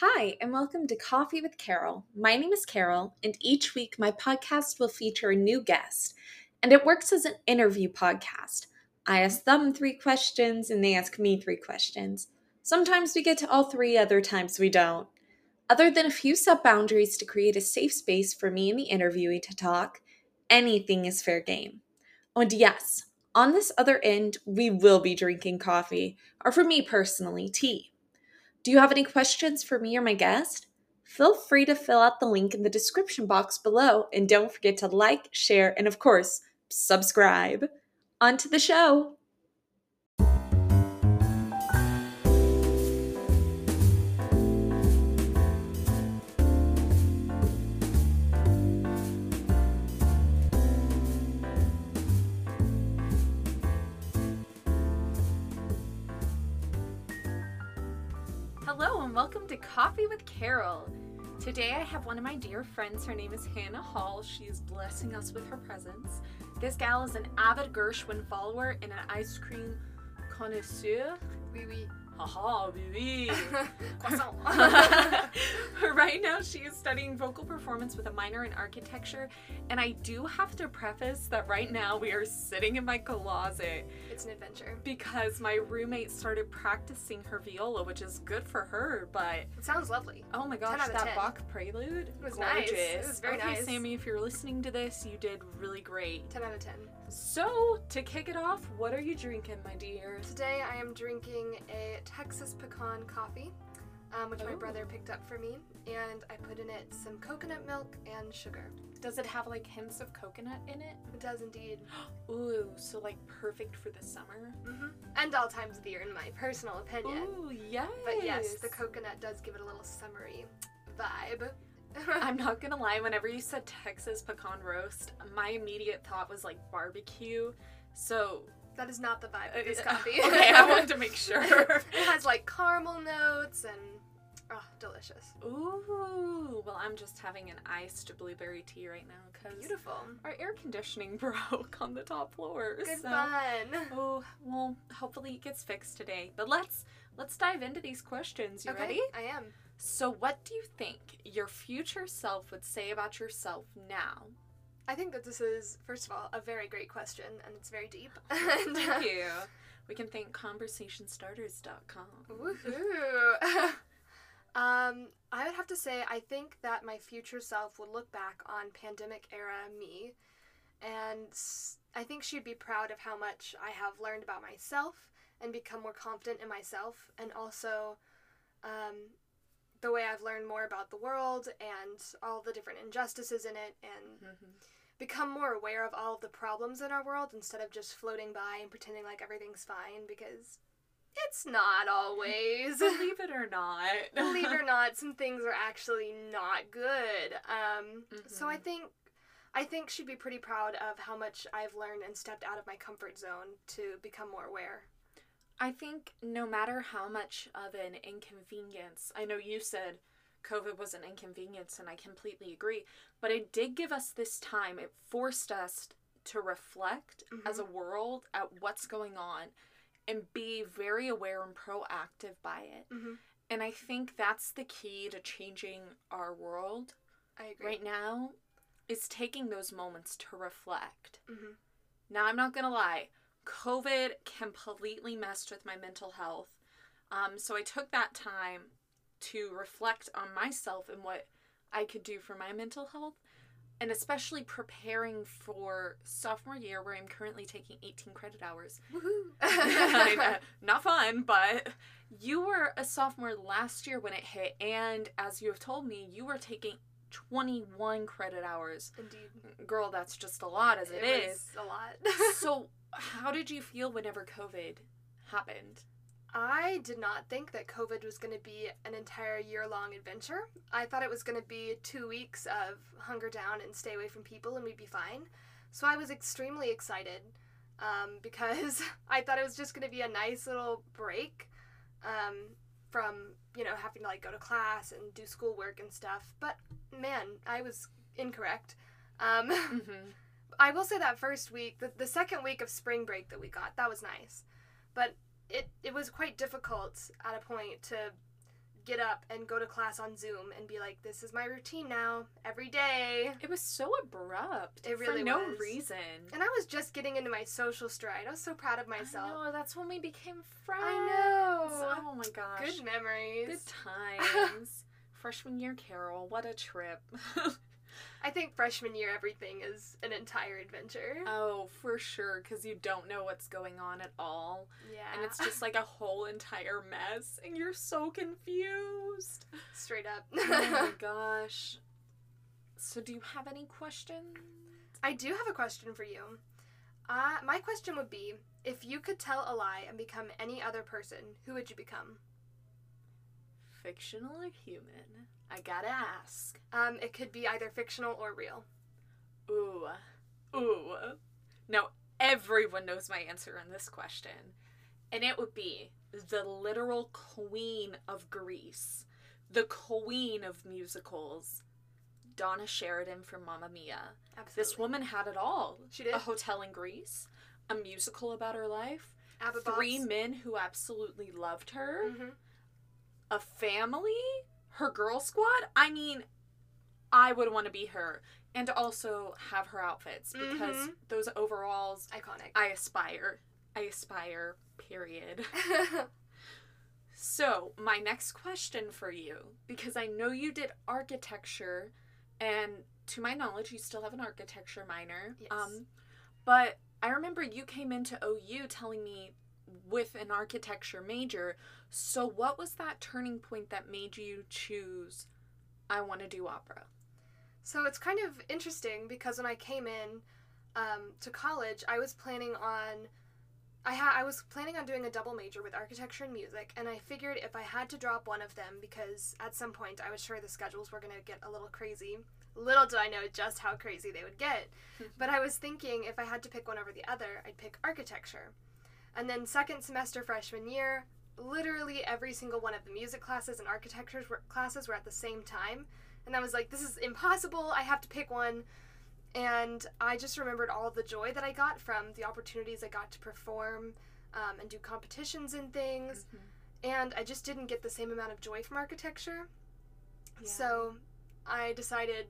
Hi, and welcome to Coffee with Carol. My name is Carol, and each week my podcast will feature a new guest, and it works as an interview podcast. I ask them three questions, and they ask me three questions. Sometimes we get to all three, other times we don't. Other than a few set boundaries to create a safe space for me and the interviewee to talk, anything is fair game. And yes, on this other end, we will be drinking coffee, or for me personally, tea. Do you have any questions for me or my guest? Feel free to fill out the link in the description box below, and don't forget to like, share, and of course, subscribe. On to the show! Welcome to Coffee with Carol. Today I have one of my dear friends. Her name is Hannah Hall. She is blessing us with her presence. This gal is an avid Gershwin follower and an ice cream connoisseur. Oui, oui. Haha, baby. Croissant. right now, she is studying vocal performance with a minor in architecture. And I do have to preface that right now we are sitting in my closet it's an adventure. because my roommate started practicing her viola, which is good for her, but It sounds lovely. oh my gosh, that 10. Bach prelude, It was nice. gorgeous. It was very okay, nice. Sammy, if you're listening to this, you did really great. 10 out of 10. So, to kick it off, what are you drinking, my dear? Today I am drinking a Texas pecan coffee, um, which my brother picked up for me, and I put in it some coconut milk and sugar. Does it have like hints of coconut in it? It does indeed. Ooh, so like perfect for the summer. hmm And all times of the year, in my personal opinion. Ooh, yes. But yes, the coconut does give it a little summery vibe. I'm not gonna lie, whenever you said Texas pecan roast, my immediate thought was like barbecue. So, that is not the vibe uh, of this uh, coffee. okay, I wanted to make sure. it has like caramel notes and oh, delicious. Ooh, well, I'm just having an iced blueberry tea right now because Beautiful. our air conditioning broke on the top floor. Good so- fun. Oh, well, hopefully it gets fixed today. But let's let's dive into these questions. You okay, ready? I am. So, what do you think your future self would say about yourself now? I think that this is, first of all, a very great question, and it's very deep. and, uh, Thank you. We can thank conversationstarters.com. Woohoo! um, I would have to say, I think that my future self would look back on pandemic era me, and I think she'd be proud of how much I have learned about myself and become more confident in myself, and also um, the way I've learned more about the world and all the different injustices in it, and become more aware of all of the problems in our world instead of just floating by and pretending like everything's fine because it's not always. Believe it or not. Believe it or not, some things are actually not good. Um, So I Mhm. think I think she'd be pretty proud of how much I've learned and stepped out of my comfort zone to become more aware. I think no matter how much of an inconvenience, I know you said COVID was an inconvenience, and I completely agree, but it did give us this time. It forced us to reflect as a world at what's going on and be very aware and proactive by it. Mm-hmm. And I think that's the key to changing our world I agree. right now is taking those moments to reflect. Mm-hmm. Now, I'm not gonna lie, COVID completely messed with my mental health. Um, so I took that time to reflect on myself and what I could do for my mental health, and especially preparing for sophomore year, where I'm currently taking 18 credit hours. Woohoo! Uh, not fun, but you were a sophomore last year when it hit, and as you have told me, you were taking 21 credit hours. Indeed. Girl, that's just a lot as it is. a lot. so, how did you feel whenever COVID happened? I did not think that COVID was going to be an entire year long adventure. I thought it was going to be two weeks of hunger down and stay away from people and we'd be fine. So I was extremely excited um, because I thought it was just going to be a nice little break um, from, you know, having to like go to class and do schoolwork and stuff. But man, I was incorrect. Um, Mm-hmm. I will say that first week, the, the second week of spring break that we got, that was nice. But it, it was quite difficult at a point to get up and go to class on Zoom and be like, "This is my routine now, every day." It was so abrupt. It really for no was. reason. And I was just getting into my social stride. I was so proud of myself. I know, that's when we became friends. I know. Oh my gosh. Good memories. Good times. Freshman year Carol, what a trip. I think freshman year everything is an entire adventure. oh, for sure, because you don't know what's going on at all. yeah. And it's just like a whole entire mess, and you're so confused. straight up. oh my gosh. So, do you have any questions? I do have a question for you. Uh, my question would be if you could tell a lie and become any other person, who would you become? Fictional or human? I gotta ask. Um, it could be either fictional or real. Ooh. Ooh. Now, everyone knows my answer on this question. And it would be the literal queen of Greece, the queen of musicals, Donna Sheridan from Mamma Mia. Absolutely. This woman had it all She did. a hotel in Greece, a musical about her life, Abba three Bobs. men who absolutely loved her, Mhm. A family, her girl squad. I mean, I would want to be her and also have her outfits because Mhm. those overalls, Iconic. I aspire. I aspire, period. So, my next question for you, because I know you did architecture, and to my knowledge, you still have an architecture minor. Yes. Um, but I remember you came into OU telling me with an architecture major. So, what was that turning point that made you choose, I want to do opera? So it's kind of interesting because when I came in um, to college, I was planning on I ha- I was planning on doing a double major with architecture and music, and I figured if I had to drop one of them because at some point I was sure the schedules were going to get a little crazy. Little did I know just how crazy they would get. but I was thinking if I had to pick one over the other, I'd pick architecture. And then second semester freshman year, literally every single one of the music classes and architecture classes were at the same time. And I was like, this is impossible. I have to pick one. And I just remembered all of the joy that I got from the opportunities I got to perform um, and do competitions and things. And I just didn't get the same amount of joy from architecture. Yeah. So I decided,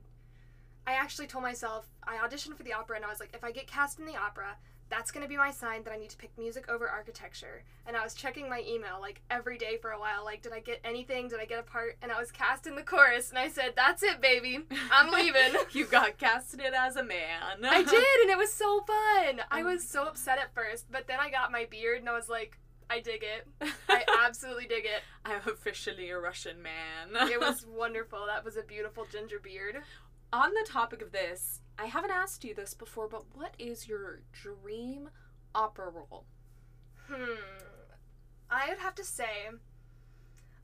I actually told myself, I auditioned for the opera and I was like, if I get cast in the opera, that's going to be my sign that I need to pick music over architecture. And I was checking my email like every day for a while. Like, did I get anything? Did I get a part? And I was cast in the chorus. And I said, that's it, baby. I'm leaving. you got casted as a man. I did. And it was so fun. I Um, was so upset at first. But then I got my beard and I was like, I dig it. I absolutely dig it. I'm officially a Russian man. It was wonderful. That was a beautiful ginger beard. On the topic of this, I haven't asked you this before, but what is your dream opera role? Hmm. I would have to say,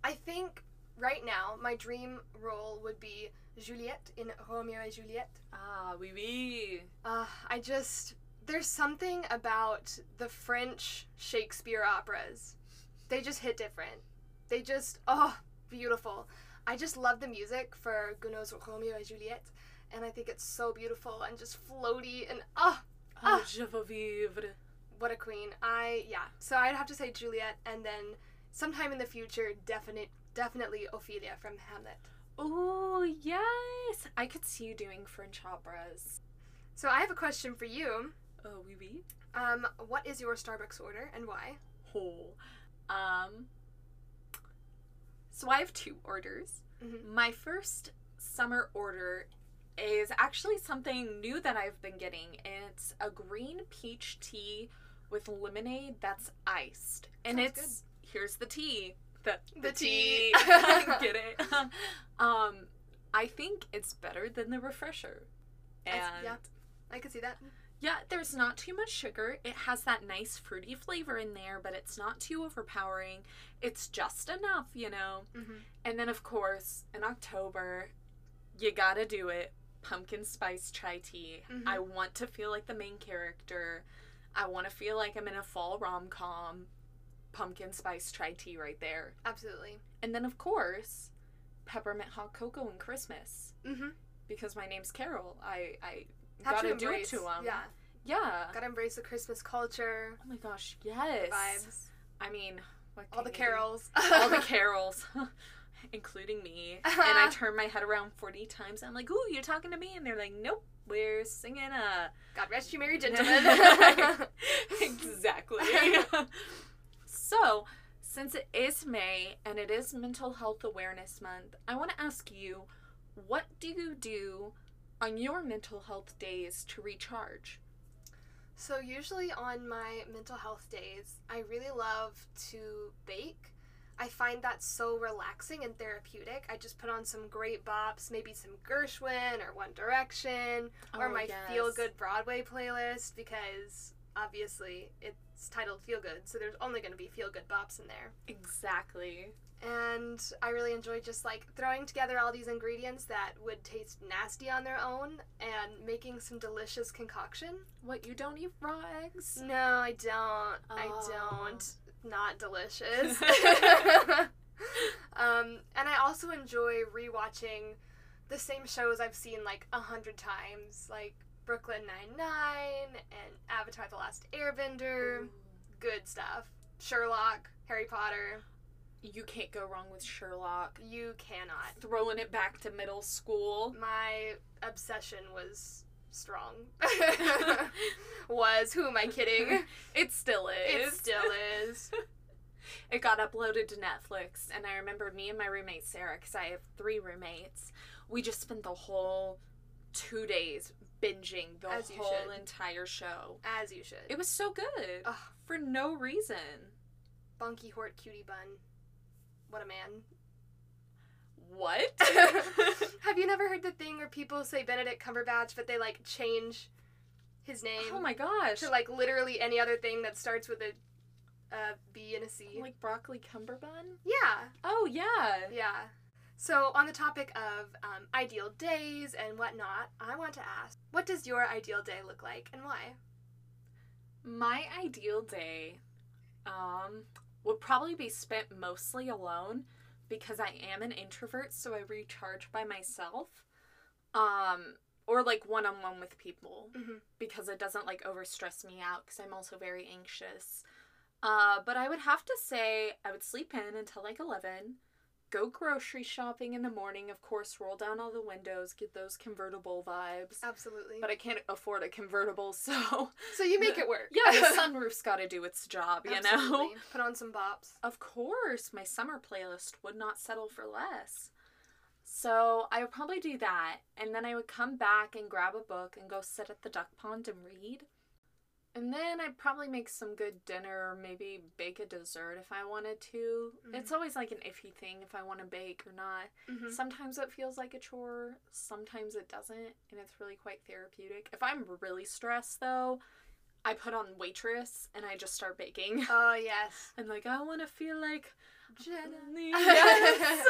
I think right now my dream role would be Juliet in Romeo and Juliet. Ah, oui, oui. Uh, I just there's something about the French Shakespeare operas. They just hit different. They just oh beautiful. I just love the music for Gounod's Romeo and Juliet, and I think it's so beautiful and just floaty and ah Oh, Ah. je veux vivre. what a queen. I yeah. So I'd have to say Juliet, and then sometime in the future, definite definitely Ophelia from Hamlet. Oh, yes. I could see you doing French operas. So I have a question for you. Oh, oui, oui. Um, what is your Starbucks order and why? Oh. Um, so I have two orders. Mhm. My first summer order is actually something new that I've been getting. and It's a green peach tea with lemonade that's iced. And Sounds it's here's the tea. The, The tea. Get it? um I think it's better than the refresher. I And s- yeah. I can see that. yeah, there's not too much sugar. It has that nice fruity flavor in there, but it's not too overpowering. It's just enough, you know. Mm-hmm. And then, of course, in October, you gotta do it pumpkin spice chai tea. Mhm. I want to feel like the main character. I want to feel like I'm in a fall rom com. Pumpkin spice chai tea right there. Absolutely. And then, of course, peppermint hot cocoa and Christmas. Mm-hmm. Because my name's Carol. I, I Have gotta to do it to them. Yeah. Yeah. Gotta embrace the Christmas culture, Oh my gosh, the yes. vibes, I mean, what all the carols. all the carols. including me, and I uh-huh. turn my head around 40 times. I'm like, ooh, you're talking to me? And they're like, nope, we're singing a. God rest you, merry gentlemen. exactly. so, since it is May and it is Mental Health Awareness Month, I want to ask you what do you do on your mental health days to recharge? So, usually on my mental health days, I really love to bake. I find that so relaxing and therapeutic. I just put on some great bops, maybe some Gershwin or One Direction, or Oh, my yes. Feel Good Broadway playlist because obviously it's titled Feel Good, so there's only going to be feel good bops in there. Exactly. And I really enjoy just like throwing together all these ingredients that would taste nasty on their own and making some delicious concoction. What, you don't eat raw eggs? No, I don't. I Oh. don't. Not delicious. um, and I also enjoy rewatching the same shows I've seen like a hundred times, like Brooklyn Nine Nine and Avatar: The Last Airbender. Ooh. Good stuff. Sherlock, Harry Potter. You can't go wrong with Sherlock. You cannot. Throwing it back to middle school. My obsession was strong. was. Who am I kidding? It still is. It still is. It got uploaded to Netflix, and I remember me and my roommate Sarah, because I have three roommates, we just spent the whole two days binging the As whole entire show. As you should. It was so good Ugh. for no reason. Bunky Hort Cutie Bun. What a man. What? Have you never heard the thing where people say Benedict Cumberbatch, but they like change his name oh my gosh! to like literally any other thing that starts with a, a B and a C? like broccoli cumberbun? yeah, Oh yeah. yeah. So on the topic of um, ideal days and whatnot, I want to ask, what does your ideal day look like and why? My ideal day um would probably be spent mostly alone because I am an introvert, so I recharge by myself. Um or like one on one with people Mhm. because it doesn't like overstress me out because I'm also very anxious. Uh, but I would have to say I would sleep in until like 11, go grocery shopping in the morning, of course, roll down all the windows, get those convertible vibes. Absolutely. But I can't afford a convertible, so so you make it work. yeah, the sunroof's got to do its job, you know? Put on some bops. Of course, my summer playlist would not settle for less. So I would probably do that, and then I would come back and grab a book and go sit at the duck pond and read. And then I'd probably make some good dinner, or maybe bake a dessert if I wanted to. Mhm. It's always like an iffy thing if I want to bake or not. Mhm. Sometimes it feels like a chore, sometimes it doesn't, and it's really quite therapeutic. If I'm really stressed though, I put on waitress and I just start baking. Oh yes. I'm like, I want to feel like Jenna. yes.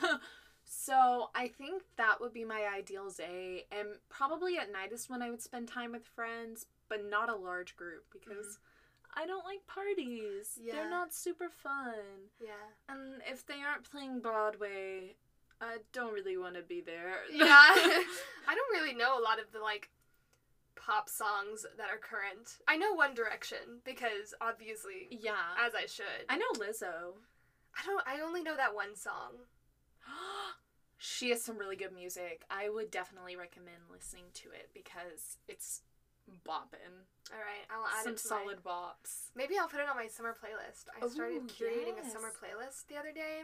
so I think that would be my ideal day, and probably at night is when I would spend time with friends, but not a large group because mm-hmm. I don't like parties. Yeah. They're not super fun, Yeah. and if they aren't playing Broadway, I don't really want to be there. Yeah. I don't really know a lot of the like pop songs that are current. I know One Direction because obviously yeah. as I should. I know Lizzo. I don't I only know that one song. she has some really good music. I would definitely recommend listening to it because it's bopping. All right, I'll add Some it to my- solid bops. Maybe I'll put it on my summer playlist. I started Ooh, curating a summer playlist the other day.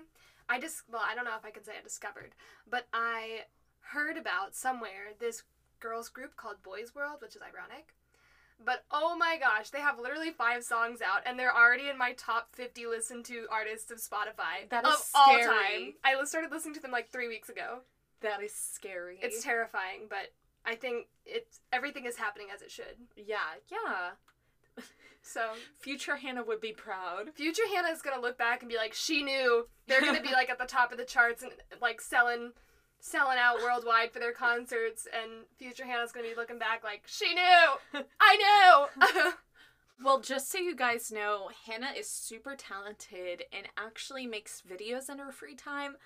I just well, I don't know if I can say I discovered, but I heard about somewhere this girls group called Boys World, which is ironic. But oh my gosh, they have literally five songs out, and they're already in my top fifty listened to artists of Spotify That is of is all scary. time. I started listening to them like three weeks ago. That is scary. It's terrifying, but I think it's everything is happening as it should. yeah, yeah. So Future Hannah would be proud. future Hannah is gonna look back and be like, she knew they're gonna be like at the top of the charts and like selling, selling out worldwide for their concerts, and future Hannah's gonna be looking back like, she knew, I knew. Well, just so you guys know, Hannah is super talented and actually makes videos in her free time.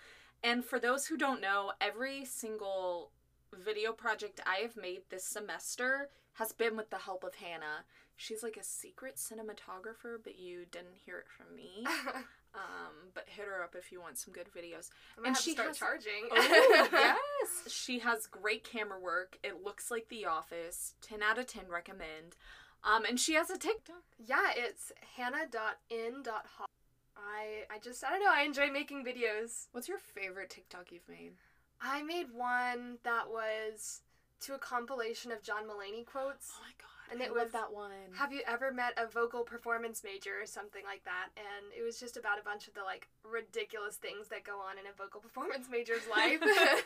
And for those who don't know, every single video project I have made this semester has been with the help of Hannah. She's like a secret cinematographer, but you didn't hear it from me. Um, but hit her up if you want some good videos. I'm And she start has- charging. Oh, yes. She has great camera work. It looks like The Office. 10 out of 10 recommend. Um, and she has a TikTok. Yeah, it's hannah.in.hot. I I just I don't know, I enjoy making videos. What's your favorite TikTok you've made? I made one that was to a compilation of John Mulaney quotes. Oh my god. And I it love was- that one. Have you ever met a vocal performance major or something like that? And it was just about a bunch of the like ridiculous things that go on in a vocal performance major's life.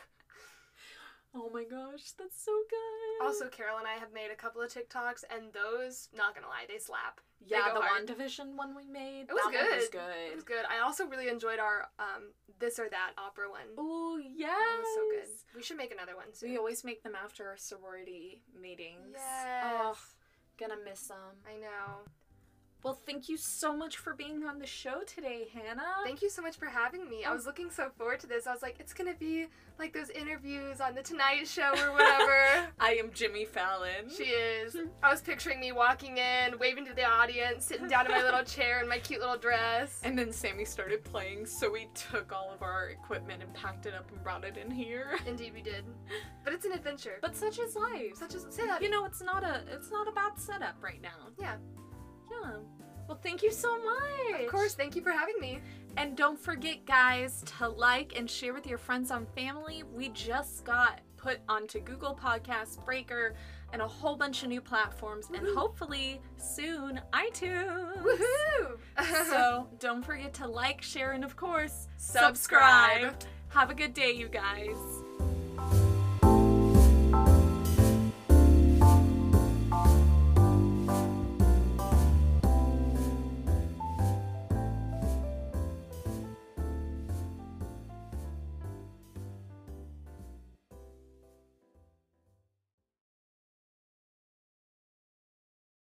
oh my gosh, that's so good. also, Carol and I have made a couple of TikToks, and those, not gonna lie, they slap. yeah, go the hard. one division one we made. It was that good. One was good. It was good. I also really enjoyed our um this or that opera one. Oh yes. That was so good. We should make another one soon. We always make them after our sorority meetings. Yes. Oh, gonna miss them. I know. Well, thank you so much for being on the show today, Hannah. Thank you so much for having me. I oh. was looking so forward to this. I was like, it's gonna be like those interviews on the Tonight Show or whatever. I am Jimmy Fallon. she is. I was picturing me walking in, waving to the audience, sitting down in my little chair in my cute little dress. and then Sammy started playing, so we took all of our equipment and packed it up and brought it in here. Indeed, we did. But it's an adventure. But such is life. such as say that. you know, it's not a it's not a bad setup right now. Yeah. Yeah. Well, thank you so much. Of course. Thank you for having me. And don't forget, guys, to like and share with your friends and family. We just got put onto Google Podcasts, Breaker, and a whole bunch of new platforms, and hopefully soon iTunes. Woohoo! So don't forget to like, share, and of course, Subscribe. Have a good day, you guys.